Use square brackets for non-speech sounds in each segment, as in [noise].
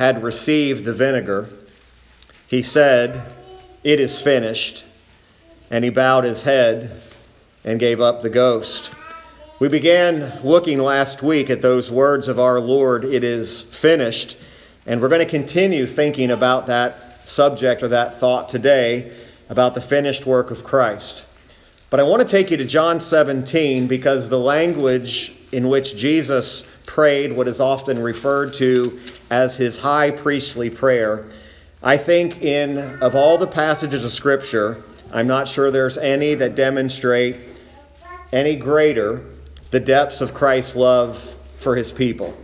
had received the vinegar, he said, It is finished. And he bowed his head and gave up the ghost. We began looking last week at those words of our Lord, It is finished. And we're going to continue thinking about that subject or that thought today about the finished work of Christ. But I want to take you to John 17 because the language in which Jesus prayed what is often referred to as his high priestly prayer, I think in of all the passages of scripture, I'm not sure there's any that demonstrate any greater the depths of Christ's love for his people.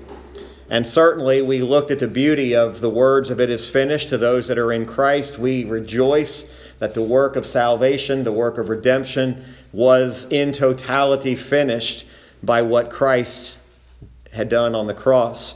And certainly, we looked at the beauty of the words of it is finished to those that are in Christ. We rejoice that the work of salvation, the work of redemption, was in totality finished by what Christ had done on the cross.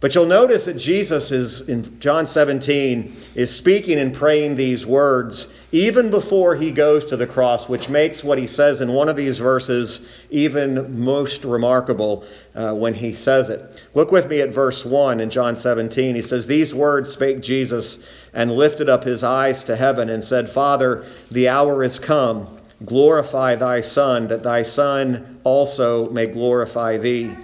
But you'll notice that Jesus is in John 17 is speaking and praying these words even before he goes to the cross, which makes what he says in one of these verses even most remarkable uh, when he says it. Look with me at verse 1 in John 17. He says, These words spake Jesus and lifted up his eyes to heaven and said, Father, the hour is come. Glorify thy Son, that thy Son also may glorify thee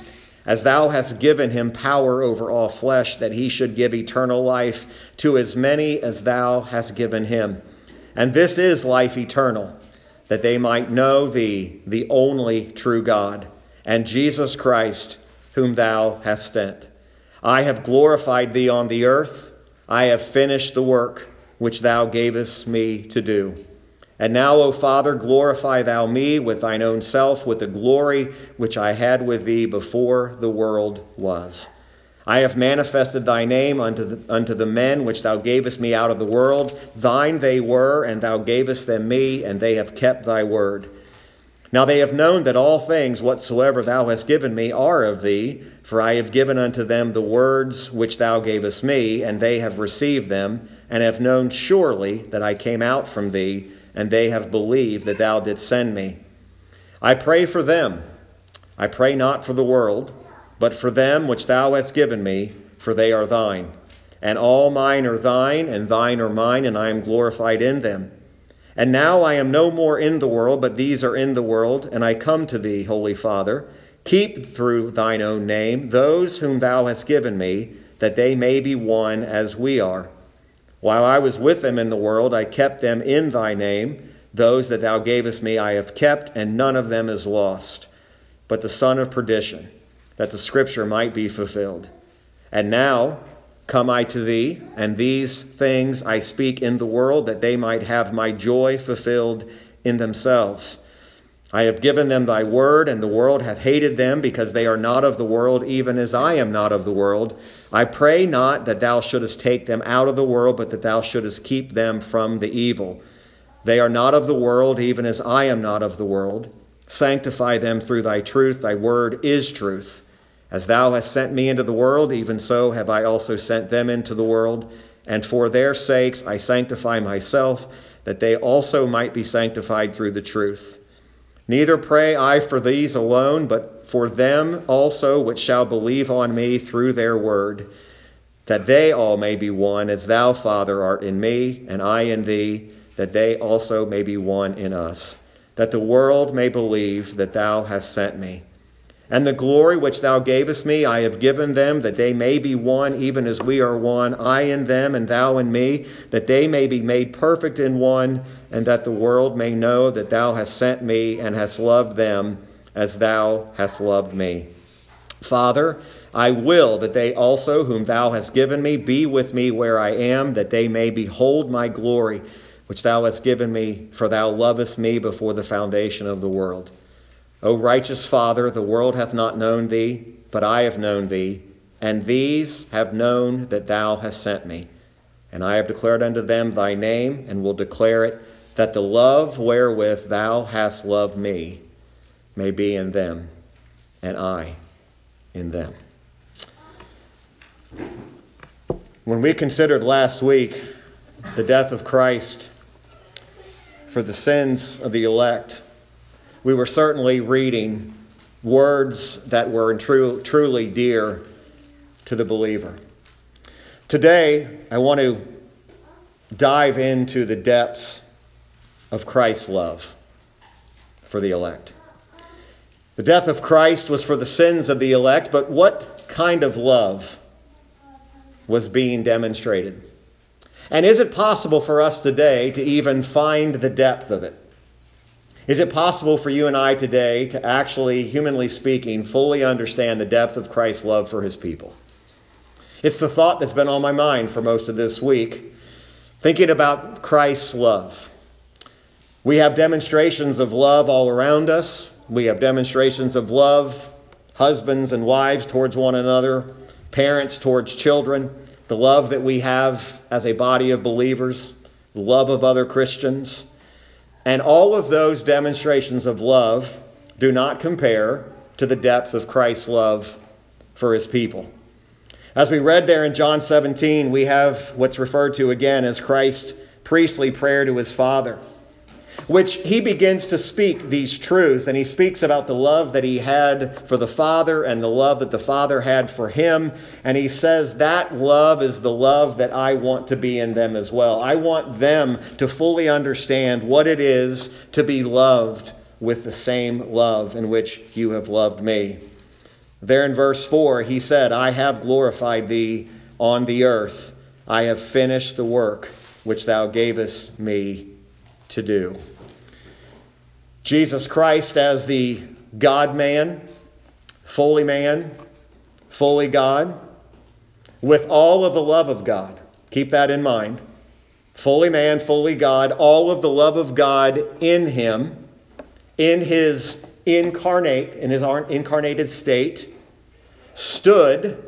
as thou hast given him power over all flesh, that he should give eternal life to as many as thou hast given him. And this is life eternal, that they might know thee, the only true God, and Jesus Christ, whom thou hast sent. I have glorified thee on the earth. I have finished the work which thou gavest me to do. And now, O Father, glorify thou me with thine own self, with the glory which I had with thee before the world was. I have manifested thy name unto the, unto the men which thou gavest me out of the world. Thine they were, and thou gavest them me, and they have kept thy word. Now they have known that all things whatsoever thou hast given me are of thee, for I have given unto them the words which thou gavest me, and they have received them, and have known surely that I came out from thee and they have believed that thou didst send me. I pray for them. I pray not for the world, but for them which thou hast given me, for they are thine. And all mine are thine, and thine are mine, and I am glorified in them. And now I am no more in the world, but these are in the world, and I come to thee, Holy Father. Keep through thine own name those whom thou hast given me, that they may be one as we are. While I was with them in the world, I kept them in thy name. Those that thou gavest me I have kept, and none of them is lost, but the son of perdition, that the scripture might be fulfilled. And now come I to thee, and these things I speak in the world, that they might have my joy fulfilled in themselves. I have given them thy word, and the world hath hated them, because they are not of the world, even as I am not of the world. I pray not that thou shouldest take them out of the world, but that thou shouldest keep them from the evil. They are not of the world, even as I am not of the world. Sanctify them through thy truth. Thy word is truth. As thou hast sent me into the world, even so have I also sent them into the world. And for their sakes I sanctify myself, that they also might be sanctified through the truth. Neither pray I for these alone, but for them also which shall believe on me through their word, that they all may be one, as thou, Father, art in me, and I in thee, that they also may be one in us, that the world may believe that thou hast sent me. And the glory which thou gavest me, I have given them, that they may be one, even as we are one, I in them, and thou in me, that they may be made perfect in one, and that the world may know that thou hast sent me and hast loved them as thou hast loved me. Father, I will that they also, whom thou hast given me, be with me where I am, that they may behold my glory, which thou hast given me, for thou lovest me before the foundation of the world. O righteous Father, the world hath not known thee, but I have known thee, and these have known that thou hast sent me. And I have declared unto them thy name, and will declare it, that the love wherewith thou hast loved me may be in them, and I in them. When we considered last week the death of Christ for the sins of the elect, we were certainly reading words that were true, truly dear to the believer. Today, I want to dive into the depths of Christ's love for the elect. The death of Christ was for the sins of the elect, but what kind of love was being demonstrated? And is it possible for us today to even find the depth of it? Is it possible for you and I today to actually, humanly speaking, fully understand the depth of Christ's love for his people? It's the thought that's been on my mind for most of this week, thinking about Christ's love. We have demonstrations of love all around us. We have demonstrations of love, husbands and wives towards one another, parents towards children, the love that we have as a body of believers, the love of other Christians. And all of those demonstrations of love do not compare to the depth of Christ's love for his people. As we read there in John 17, we have what's referred to again as Christ's priestly prayer to his Father, which he begins to speak these truths, and he speaks about the love that he had for the Father and the love that the Father had for him. And he says, That love is the love that I want to be in them as well. I want them to fully understand what it is to be loved with the same love in which you have loved me. There in verse 4, he said, I have glorified thee on the earth. I have finished the work which thou gavest me to do. Jesus Christ, as the God man, fully man, fully God, with all of the love of God. Keep that in mind. Fully man, fully God, all of the love of God in him, in his incarnate, in his incarnated state, stood,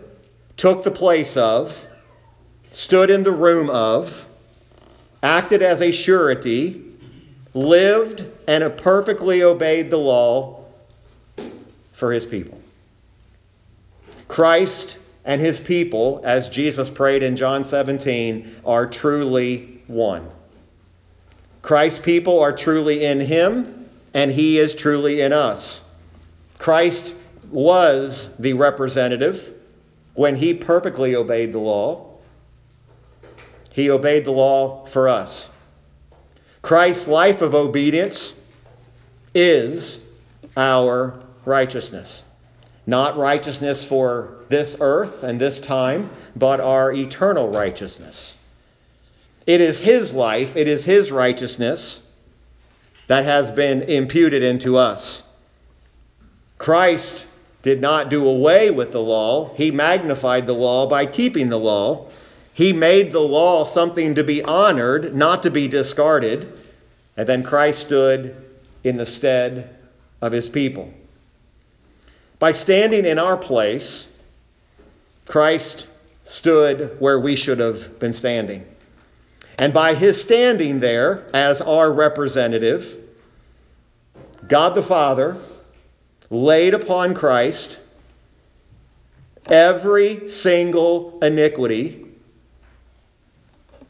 took the place of, stood in the room of, acted as a surety, lived and perfectly obeyed the law for his people. Christ and his people, as Jesus prayed in John 17, are truly one. Christ's people are truly in him, and he is truly in us. Christ was the representative when he perfectly obeyed the law. He obeyed the law for us. Christ's life of obedience is our righteousness. Not righteousness for this earth and this time, but our eternal righteousness. It is His life, it is His righteousness that has been imputed into us. Christ did not do away with the law, he magnified the law by keeping the law. He made the law something to be honored, not to be discarded. And then Christ stood in the stead of his people. By standing in our place, Christ stood where we should have been standing. And by his standing there as our representative, God the Father laid upon Christ every single iniquity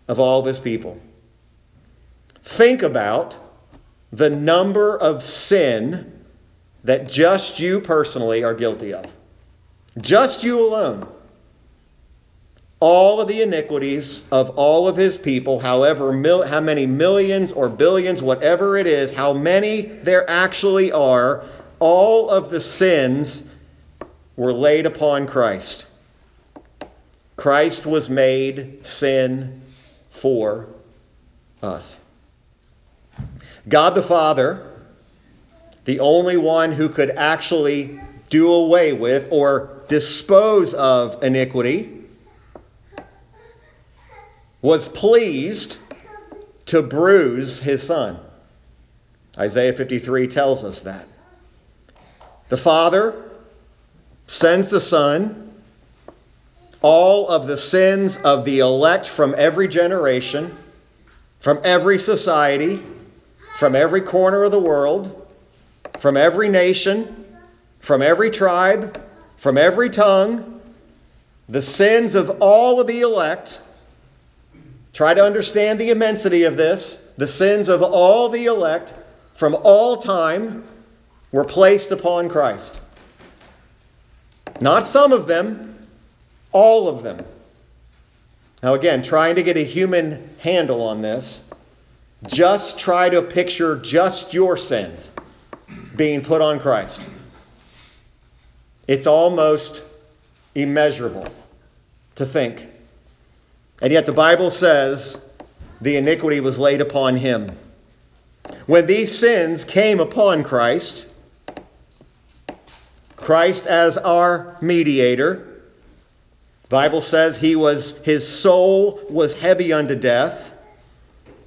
of all of his people. Think about the number of sin that just you personally are guilty of. Just you alone. All of the iniquities of all of his people, however, mil- how many millions or billions, whatever it is, how many there actually are, all of the sins were laid upon Christ. Christ was made sin for us. God the Father, the only one who could actually do away with or dispose of iniquity, was pleased to bruise his son. Isaiah 53 tells us that. The Father sends the Son. All of the sins of the elect from every generation, from every society, from every corner of the world, from every nation, from every tribe, from every tongue, the sins of all of the elect. Try to understand the immensity of this. The sins of all the elect from all time were placed upon Christ. Not some of them, all of them. Now, again, trying to get a human handle on this, just try to picture just your sins being put on Christ. It's almost immeasurable to think. And yet the Bible says the iniquity was laid upon him. When these sins came upon Christ, Christ as our mediator, Bible says he was his soul was heavy unto death.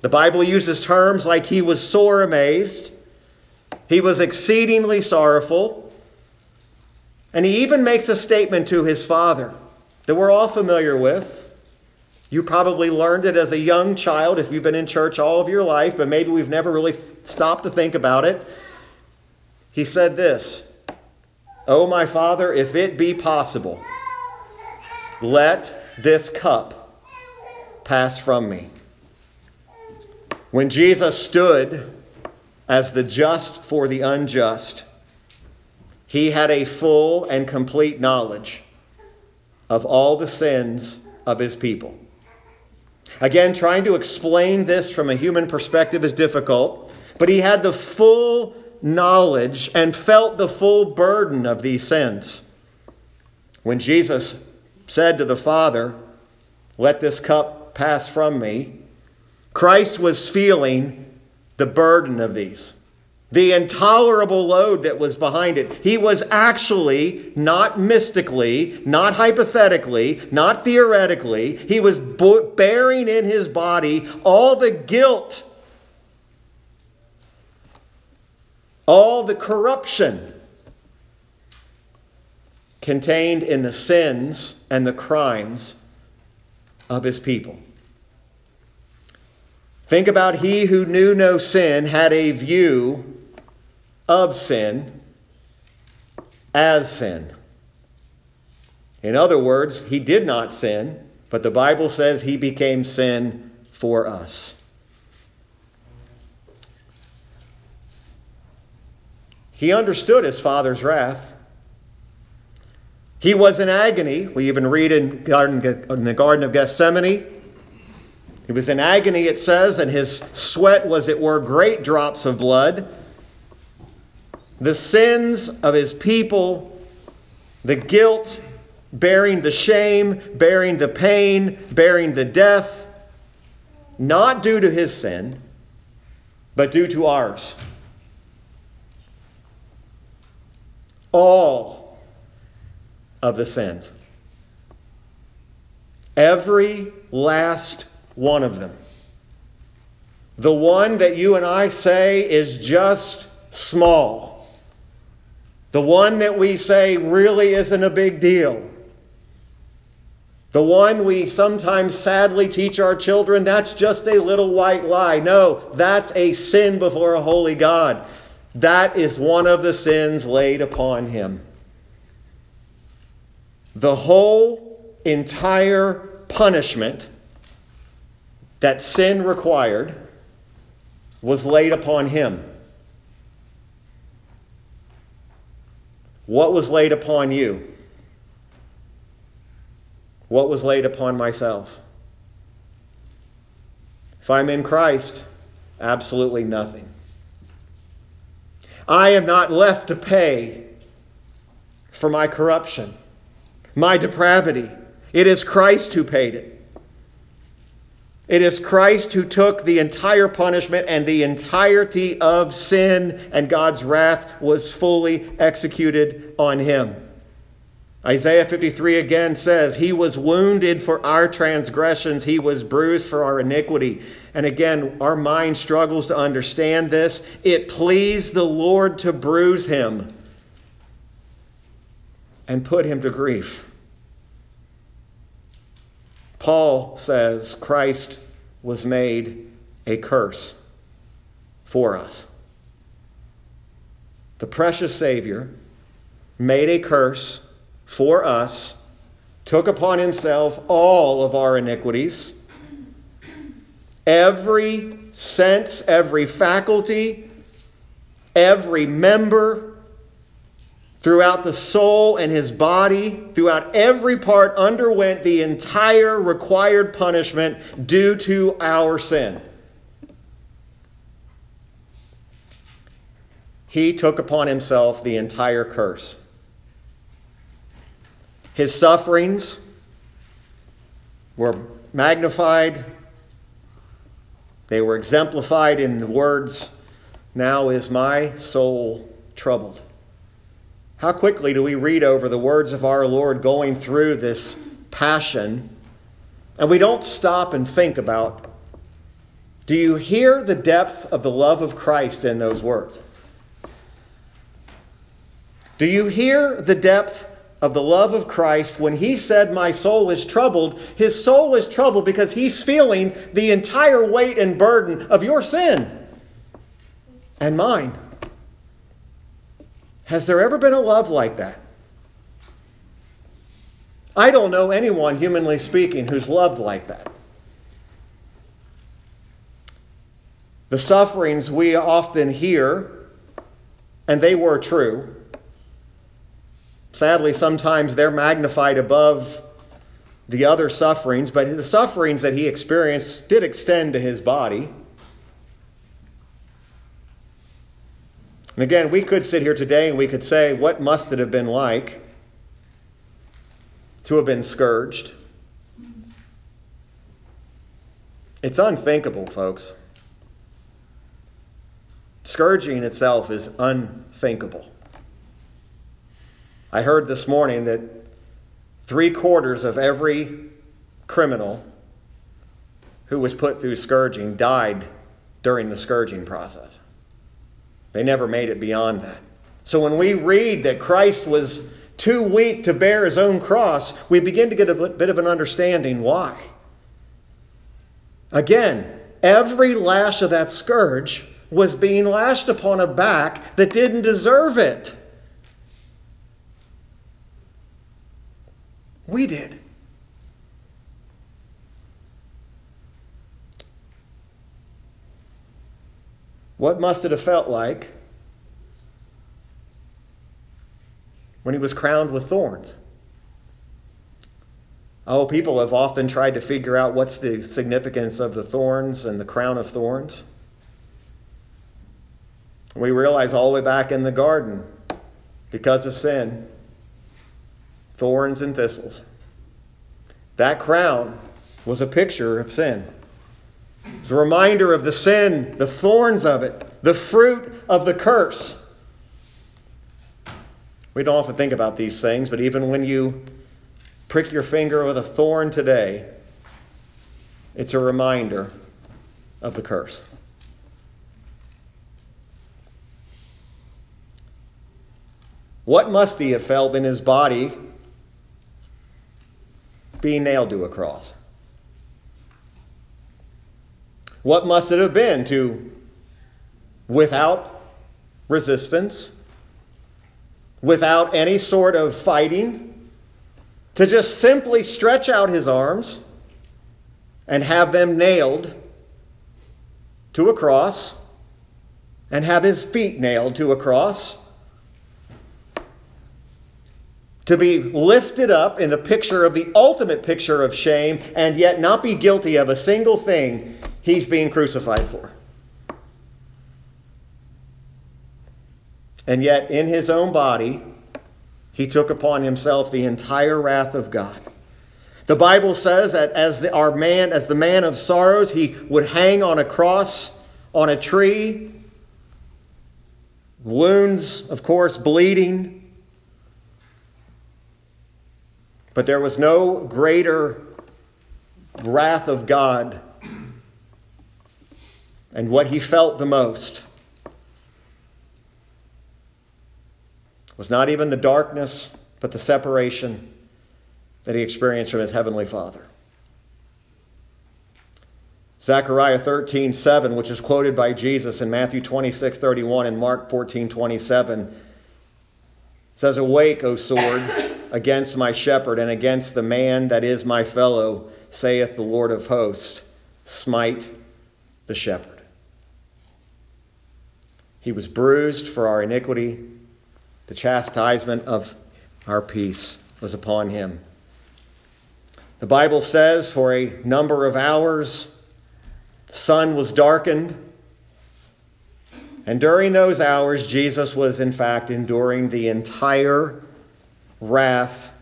The Bible uses terms like he was sore amazed, he was exceedingly sorrowful, and he even makes a statement to his father that we're all familiar with. You probably learned it as a young child if you've been in church all of your life, but maybe we've never really stopped to think about it. He said this Oh, my Father, if it be possible, let this cup pass from me. When Jesus stood as the just for the unjust, he had a full and complete knowledge of all the sins of his people. Again, trying to explain this from a human perspective is difficult, but he had the full knowledge and felt the full burden of these sins. When Jesus said to the Father, Let this cup pass from me, Christ was feeling the burden of these the intolerable load that was behind it. He was actually, not mystically, not hypothetically, not theoretically, he was bearing in his body all the guilt, all the corruption contained in the sins and the crimes of his people. Think about he who knew no sin had a view of sin as sin. In other words, he did not sin, but the Bible says he became sin for us. He understood his father's wrath. He was in agony. We even read in, in the Garden of Gethsemane. He was in agony, it says, and his sweat was, it were, great drops of blood the sins of his people, the guilt, bearing the shame, bearing the pain, bearing the death, not due to his sin, but due to ours. All of the sins. Every last one of them. The one that you and I say is just small the one that we say really isn't a big deal. The one we sometimes sadly teach our children, that's just a little white lie. No, that's a sin before a holy God. That is one of the sins laid upon him. The whole entire punishment that sin required was laid upon him. What was laid upon you? What was laid upon myself? If I'm in Christ, absolutely nothing. I am not left to pay for my corruption, my depravity. It is Christ who paid it. It is Christ who took the entire punishment and the entirety of sin, and God's wrath was fully executed on him. Isaiah 53 again says, He was wounded for our transgressions, He was bruised for our iniquity. And again, our mind struggles to understand this. It pleased the Lord to bruise him and put him to grief. Paul says Christ was made a curse for us. The precious Savior made a curse for us, took upon himself all of our iniquities. Every sense, every faculty, every member, throughout the soul and his body, throughout every part, underwent the entire required punishment due to our sin. He took upon himself the entire curse. His sufferings were magnified, they were exemplified in the words, Now is my soul troubled. How quickly do we read over the words of our Lord going through this passion, and we don't stop and think about do you hear the depth of the love of Christ in those words? Do you hear the depth of the love of Christ when he said, My soul is troubled? His soul is troubled because he's feeling the entire weight and burden of your sin and mine. Has there ever been a love like that? I don't know anyone, humanly speaking, who's loved like that. The sufferings we often hear, and they were true. Sadly, sometimes they're magnified above the other sufferings, but the sufferings that he experienced did extend to his body. And again, we could sit here today and we could say, what must it have been like to have been scourged? It's unthinkable, folks. Scourging itself is unthinkable. I heard this morning that three quarters of every criminal who was put through scourging died during the scourging process. They never made it beyond that. So when we read that Christ was too weak to bear his own cross, we begin to get a bit of an understanding why. Again, every lash of that scourge was being lashed upon a back that didn't deserve it. We did. What must it have felt like when he was crowned with thorns? Oh, people have often tried to figure out what's the significance of the thorns and the crown of thorns. We realize all the way back in the garden, because of sin, thorns and thistles. That crown was a picture of sin. It's a reminder of the sin, the thorns of it, the fruit of the curse. We don't often think about these things, but even when you prick your finger with a thorn today, it's a reminder of the curse. What must he have felt in his body being nailed to a cross? What must it have been to, without resistance, without any sort of fighting, to just simply stretch out his arms and have them nailed to a cross and have his feet nailed to a cross? to be lifted up in the picture of the ultimate picture of shame and yet not be guilty of a single thing he's being crucified for. And yet, in his own body, he took upon himself the entire wrath of God. The Bible says that as the, our man, as the man of sorrows, he would hang on a cross, on a tree, wounds, of course, bleeding. But there was no greater wrath of God and what he felt the most was not even the darkness, but the separation that he experienced from his heavenly Father. Zechariah 13, 7, which is quoted by Jesus in Matthew 26, 31 and Mark 14, 27, says, Awake, O sword, against my shepherd and against the man that is my fellow, saith the Lord of hosts. Smite the shepherd. He was bruised for our iniquity, The chastisement of our peace was upon him. The Bible says for a number of hours, the sun was darkened. And during those hours, Jesus was in fact enduring the entire wrath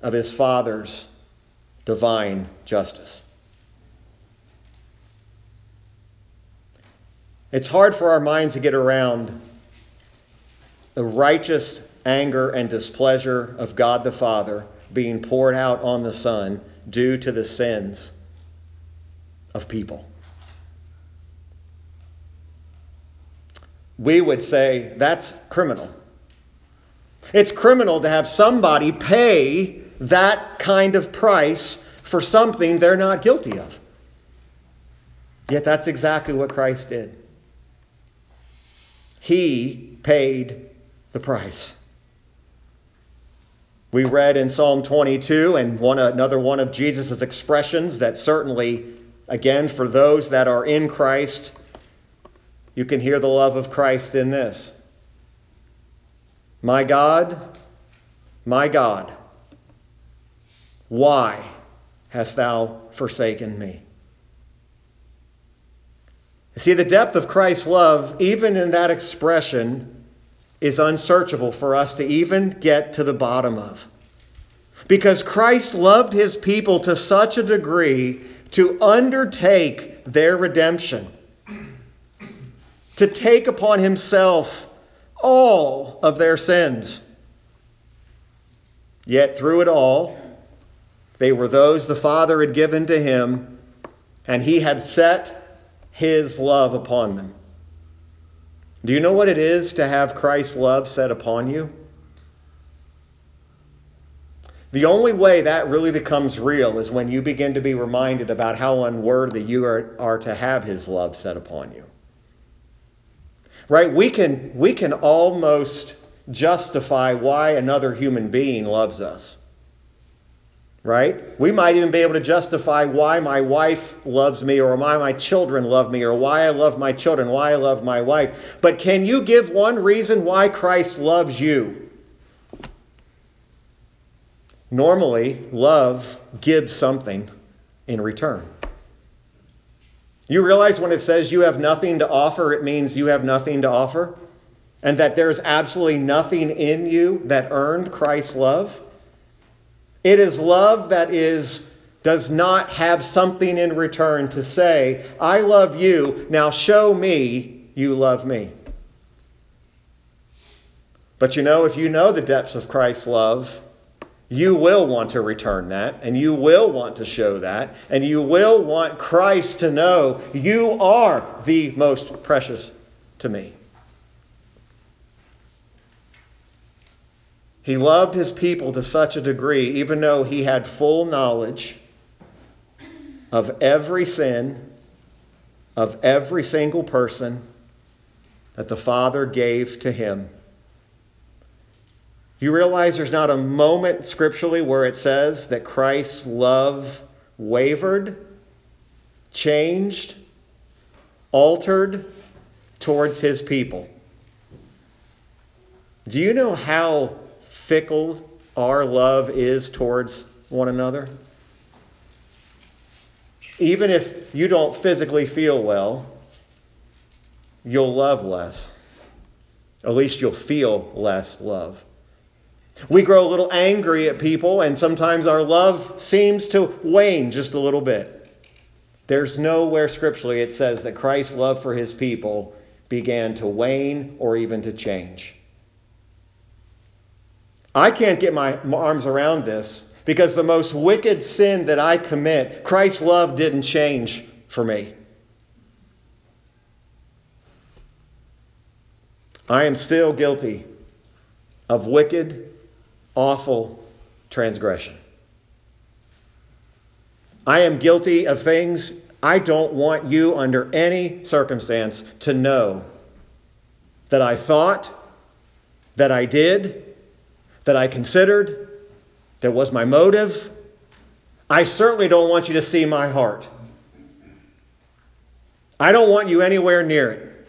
of his Father's divine justice. It's hard for our minds to get around the righteous anger and displeasure of God the Father being poured out on the Son due to the sins of people. We would say that's criminal. It's criminal to have somebody pay that kind of price for something they're not guilty of. Yet that's exactly what Christ did. He paid the price. We read in Psalm 22 and one another one of Jesus' expressions that certainly, again, for those that are in Christ, you can hear the love of Christ in this. My God, my God, why hast thou forsaken me? See, the depth of Christ's love, even in that expression, is unsearchable for us to even get to the bottom of. Because Christ loved his people to such a degree to undertake their redemption, to take upon himself all of their sins. Yet through it all, they were those the Father had given to him, and he had set his love upon them. Do you know what it is to have Christ's love set upon you? The only way that really becomes real is when you begin to be reminded about how unworthy you are, are to have his love set upon you. Right? We can, we can almost justify why another human being loves us right? We might even be able to justify why my wife loves me or why my children love me or why I love my children, why I love my wife. But can you give one reason why Christ loves you? Normally, love gives something in return. You realize when it says you have nothing to offer, it means you have nothing to offer? And that there's absolutely nothing in you that earned Christ's love? It is love that is does not have something in return to say, I love you, now show me you love me. But you know, if you know the depths of Christ's love, you will want to return that, and you will want to show that, and you will want Christ to know you are the most precious to me. He loved his people to such a degree, even though he had full knowledge of every sin, of every single person that the Father gave to him. You realize there's not a moment scripturally where it says that Christ's love wavered, changed, altered towards his people. Do you know how fickle our love is towards one another. Even if you don't physically feel well, you'll love less. At least you'll feel less love. We grow a little angry at people, and sometimes our love seems to wane just a little bit. There's nowhere scripturally it says that Christ's love for his people began to wane or even to change. I can't get my arms around this because the most wicked sin that I commit, Christ's love didn't change for me. I am still guilty of wicked, awful transgression. I am guilty of things I don't want you under any circumstance to know that I thought, that I did, that I considered, that was my motive. I certainly don't want you to see my heart. I don't want you anywhere near it.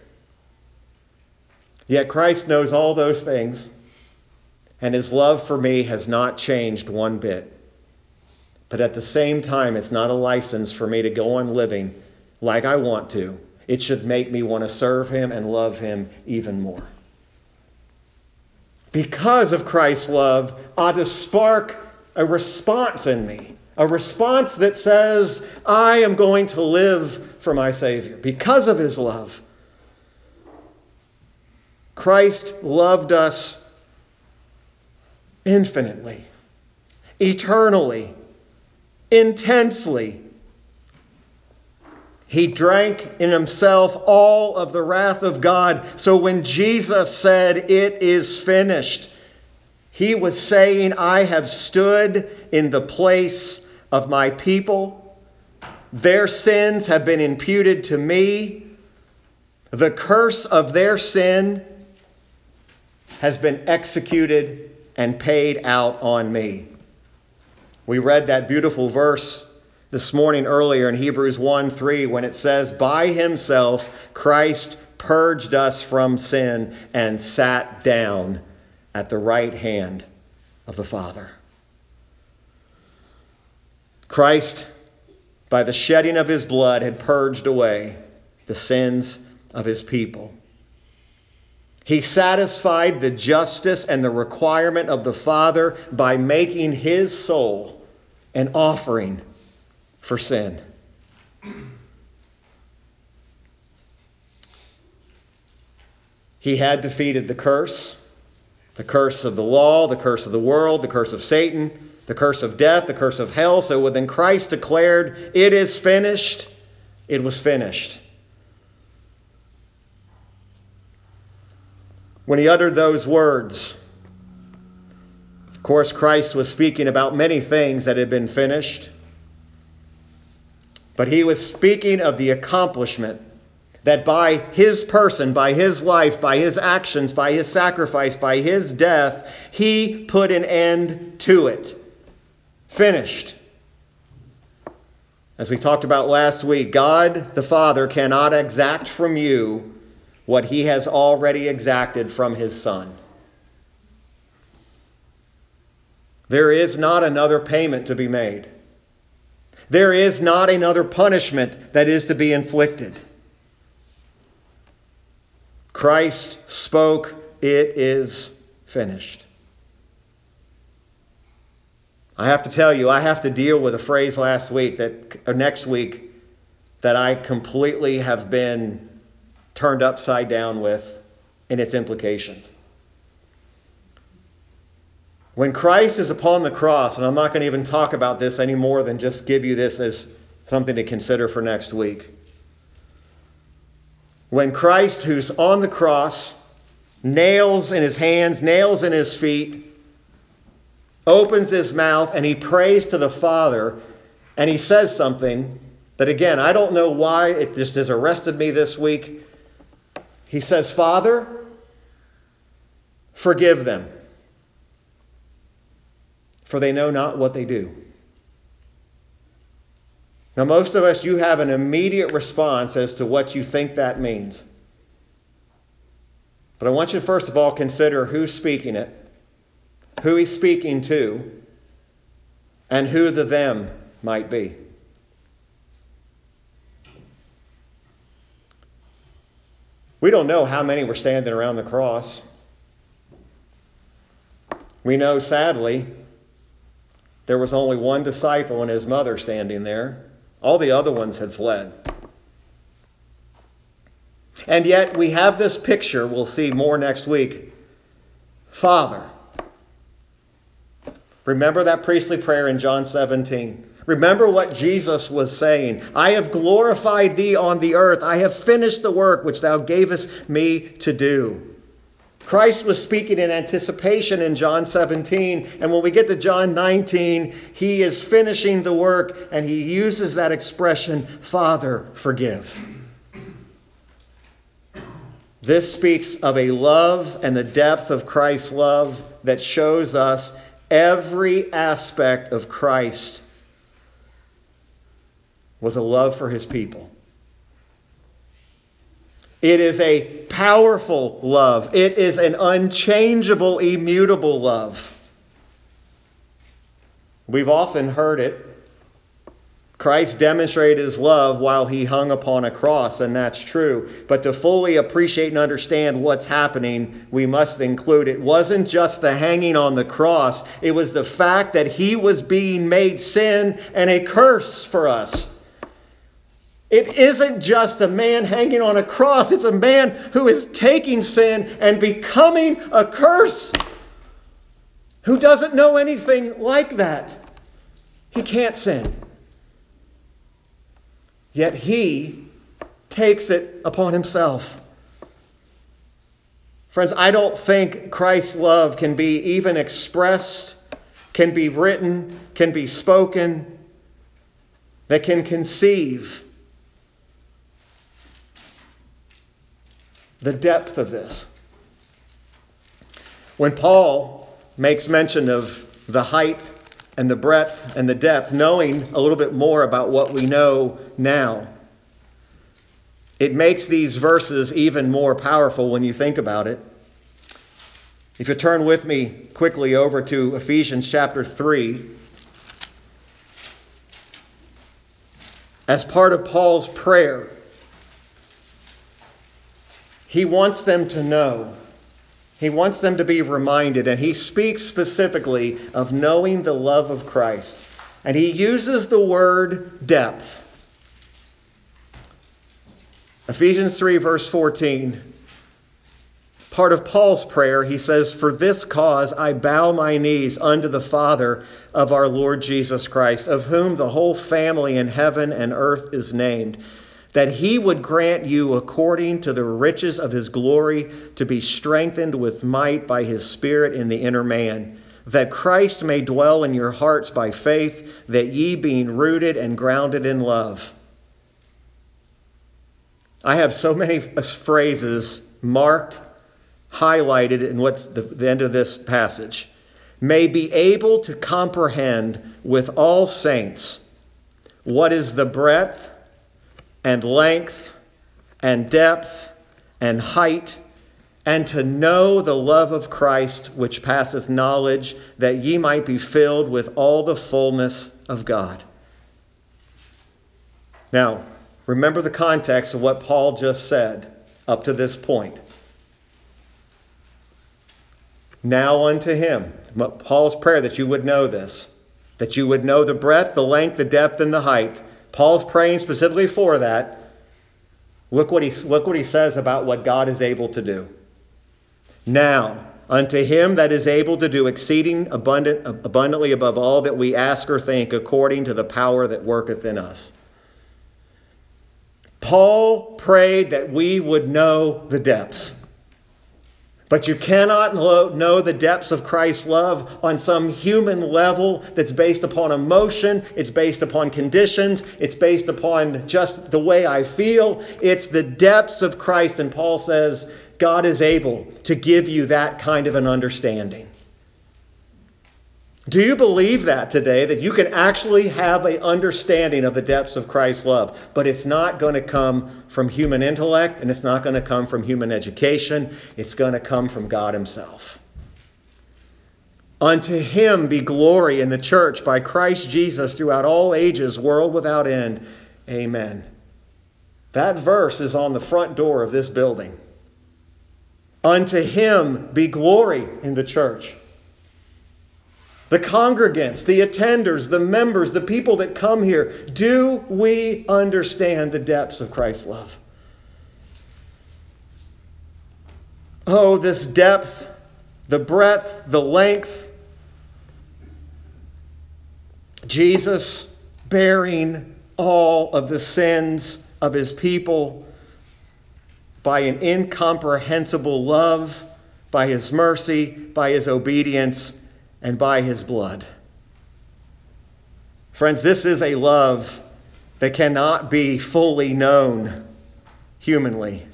Yet Christ knows all those things, and his love for me has not changed one bit. But at the same time, it's not a license for me to go on living like I want to. It should make me want to serve him and love him even more. Because of Christ's love, ought to spark a response in me, a response that says, I am going to live for my Savior because of his love. Christ loved us infinitely, eternally, intensely. He drank in himself all of the wrath of God. So when Jesus said, It is finished, he was saying, I have stood in the place of my people. Their sins have been imputed to me. The curse of their sin has been executed and paid out on me. We read that beautiful verse this morning earlier in Hebrews 1 3 when it says, By himself Christ purged us from sin and sat down at the right hand of the Father. Christ, by the shedding of his blood, had purged away the sins of his people. He satisfied the justice and the requirement of the Father by making his soul an offering for sin. He had defeated the curse, the curse of the law, the curse of the world, the curse of Satan, the curse of death, the curse of hell. So when Christ declared, It is finished, it was finished. when he uttered those words. Of course, Christ was speaking about many things that had been finished, but he was speaking of the accomplishment that by his person, by his life, by his actions, by his sacrifice, by his death, he put an end to it. Finished. As we talked about last week, God the Father cannot exact from you what he has already exacted from his Son. There is not another payment to be made. There is not another punishment that is to be inflicted. Christ spoke, It is finished. I have to tell you, I have to deal with a phrase last week that, or next week, that I completely have been turned upside down with in its implications. When Christ is upon the cross, and I'm not going to even talk about this any more than just give you this as something to consider for next week. When Christ, who's on the cross, nails in his hands, nails in his feet, opens his mouth, and he prays to the Father, and he says something that, again, I don't know why it just has arrested me this week, he says, Father, forgive them, for they know not what they do. Now, most of us, you have an immediate response as to what you think that means. But I want you to first of all consider who's speaking it, who he's speaking to, and who the them might be. We don't know how many were standing around the cross. We know, sadly, there was only one disciple and his mother standing there. All the other ones had fled. And yet, we have this picture, we'll see more next week. Father. Remember that priestly prayer in John 17. Remember what Jesus was saying I have glorified thee on the earth, I have finished the work which thou gavest me to do. Christ was speaking in anticipation in John 17. And when we get to John 19, he is finishing the work and he uses that expression, Father, forgive. This speaks of a love and the depth of Christ's love that shows us every aspect of Christ was a love for his people. It is a powerful love. It is an unchangeable, immutable love. We've often heard it. Christ demonstrated his love while he hung upon a cross, and that's true. But to fully appreciate and understand what's happening, we must include it wasn't just the hanging on the cross, it was the fact that he was being made sin and a curse for us. It isn't just a man hanging on a cross, it's a man who is taking sin and becoming a curse. Who doesn't know anything like that? He can't sin. Yet he takes it upon himself. Friends, I don't think Christ's love can be even expressed, can be written, can be spoken, that can conceive the depth of this. When Paul makes mention of the height and the breadth and the depth, knowing a little bit more about what we know now, it makes these verses even more powerful when you think about it. If you turn with me quickly over to Ephesians chapter 3, as part of Paul's prayer, he wants them to know. He wants them to be reminded, and he speaks specifically of knowing the love of Christ. And he uses the word depth. Ephesians 3, verse 14. Part of Paul's prayer, he says, For this cause I bow my knees unto the Father of our Lord Jesus Christ, of whom the whole family in heaven and earth is named that he would grant you, according to the riches of his glory, to be strengthened with might by his Spirit in the inner man, that Christ may dwell in your hearts by faith, that ye, being rooted and grounded in love. I have so many [laughs] phrases marked, highlighted in what's the, the end of this passage. May be able to comprehend with all saints what is the breadth and length and depth and height, and to know the love of Christ which passeth knowledge, that ye might be filled with all the fullness of God. Now, remember the context of what Paul just said up to this point. Now unto him, Paul's prayer that you would know this, that you would know the breadth, the length, the depth, and the height Paul's praying specifically for that. Look what, he, look what he says about what God is able to do. Now, unto him that is able to do exceeding abundant, abundantly above all that we ask or think, according to the power that worketh in us. Paul prayed that we would know the depths. But you cannot know the depths of Christ's love on some human level that's based upon emotion, it's based upon conditions, it's based upon just the way I feel. It's the depths of Christ. And Paul says, God is able to give you that kind of an understanding. Do you believe that today, that you can actually have an understanding of the depths of Christ's love? But it's not going to come from human intellect and it's not going to come from human education. It's going to come from God Himself. Unto Him be glory in the church by Christ Jesus throughout all ages, world without end. Amen. That verse is on the front door of this building. Unto Him be glory in the church the congregants, the attenders, the members, the people that come here, do we understand the depths of Christ's love? Oh, this depth, the breadth, the length. Jesus bearing all of the sins of his people by an incomprehensible love, by his mercy, by his obedience and by his blood. Friends, this is a love that cannot be fully known humanly.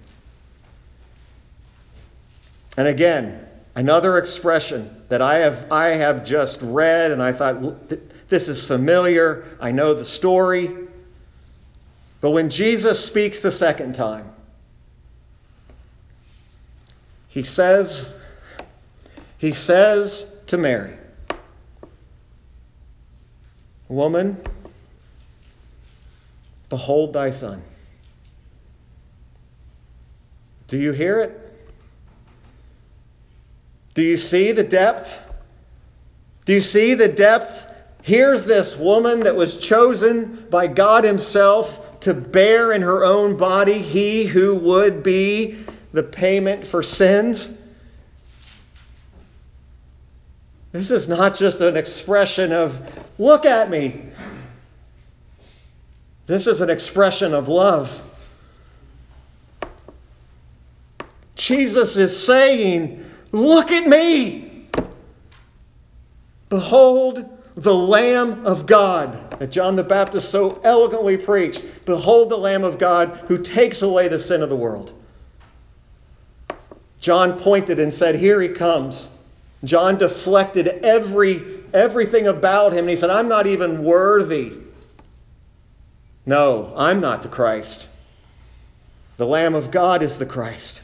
And again, another expression that I have, I have just read and I thought, this is familiar. I know the story. But when Jesus speaks the second time, he says, he says to Mary, Woman, behold thy son. Do you hear it? Do you see the depth? Do you see the depth? Here's this woman that was chosen by God Himself to bear in her own body He who would be the payment for sins. This is not just an expression of, look at me. This is an expression of love. Jesus is saying, Look at me. Behold the Lamb of God that John the Baptist so eloquently preached. Behold the Lamb of God who takes away the sin of the world. John pointed and said, Here he comes. John deflected every, everything about him, and he said, I'm not even worthy. No, I'm not the Christ. The Lamb of God is the Christ.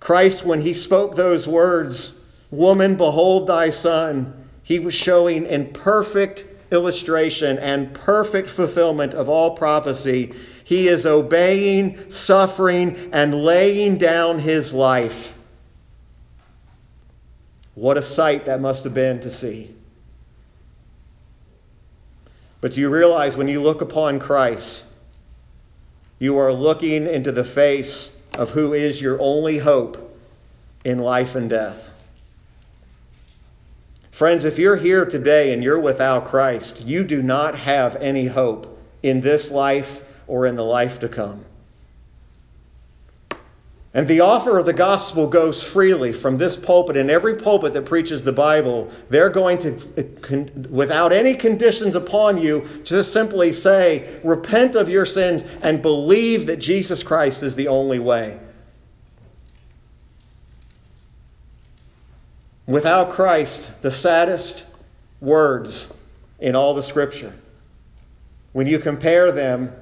Christ, when he spoke those words, Woman, behold thy son, he was showing in perfect illustration and perfect fulfillment of all prophecy. He is obeying, suffering, and laying down his life. What a sight that must have been to see. But do you realize when you look upon Christ, you are looking into the face of who is your only hope in life and death. Friends, if you're here today and you're without Christ, you do not have any hope in this life or in the life to come. And the offer of the gospel goes freely from this pulpit and every pulpit that preaches the Bible. They're going to, without any conditions upon you, just simply say, repent of your sins and believe that Jesus Christ is the only way. Without Christ, the saddest words in all the scripture, when you compare them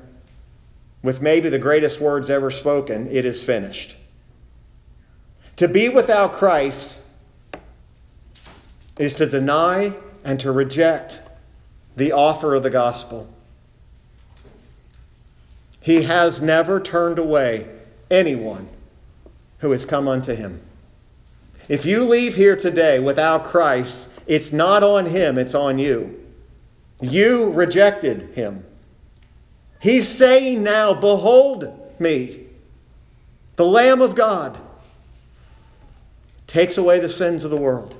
with maybe the greatest words ever spoken, it is finished. To be without Christ is to deny and to reject the offer of the gospel. He has never turned away anyone who has come unto him. If you leave here today without Christ, it's not on him, it's on you. You rejected him. He's saying now, Behold me, the Lamb of God takes away the sins of the world.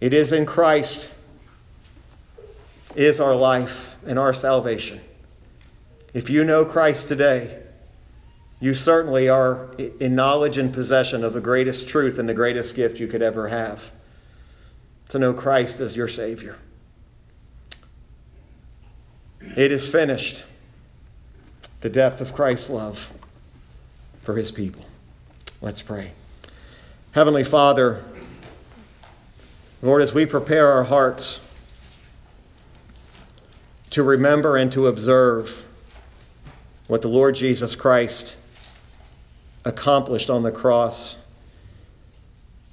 It is in Christ is our life and our salvation. If you know Christ today, you certainly are in knowledge and possession of the greatest truth and the greatest gift you could ever have to know Christ as your Savior. It is finished. The depth of Christ's love for his people. Let's pray. Heavenly Father, Lord, as we prepare our hearts to remember and to observe what the Lord Jesus Christ accomplished on the cross,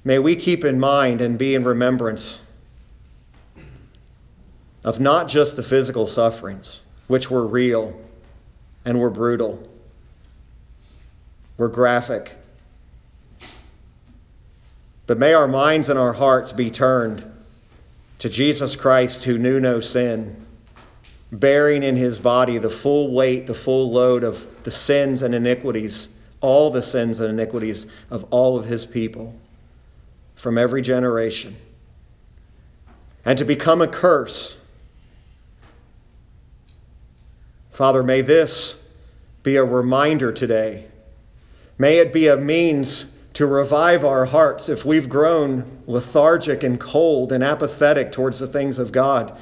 may we keep in mind and be in remembrance of not just the physical sufferings, which were real and were brutal, were graphic but may our minds and our hearts be turned to Jesus Christ, who knew no sin, bearing in his body the full weight, the full load of the sins and iniquities, all the sins and iniquities of all of his people from every generation. And to become a curse. Father, may this be a reminder today. May it be a means to revive our hearts if we've grown lethargic and cold and apathetic towards the things of God.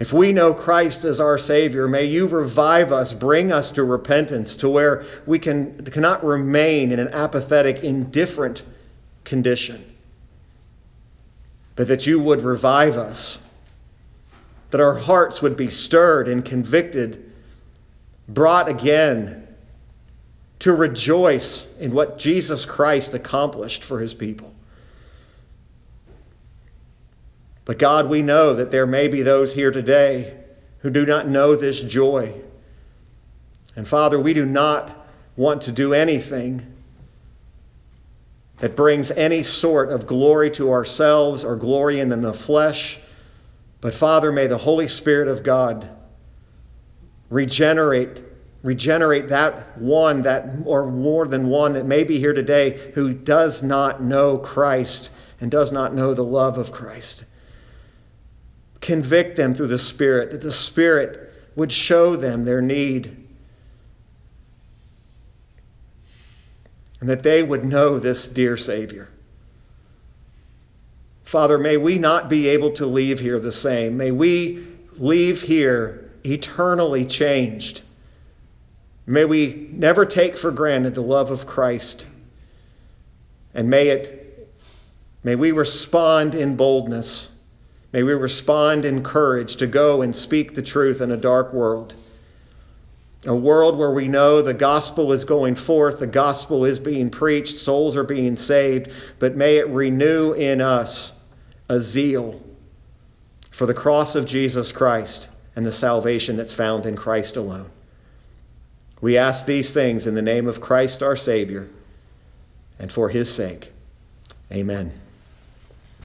If we know Christ as our Savior, may you revive us, bring us to repentance, to where we can, cannot remain in an apathetic, indifferent condition, but that you would revive us, that our hearts would be stirred and convicted, brought again to rejoice in what Jesus Christ accomplished for his people. But God, we know that there may be those here today who do not know this joy. And Father, we do not want to do anything that brings any sort of glory to ourselves or glory in the flesh. But Father, may the Holy Spirit of God regenerate regenerate that one that or more than one that may be here today who does not know Christ and does not know the love of Christ. Convict them through the Spirit, that the Spirit would show them their need. And that they would know this dear Savior. Father, may we not be able to leave here the same. May we leave here eternally changed. May we never take for granted the love of Christ. And may it may we respond in boldness. May we respond in courage to go and speak the truth in a dark world. A world where we know the gospel is going forth, the gospel is being preached, souls are being saved, but may it renew in us a zeal for the cross of Jesus Christ and the salvation that's found in Christ alone. We ask these things in the name of Christ our Savior and for his sake. Amen.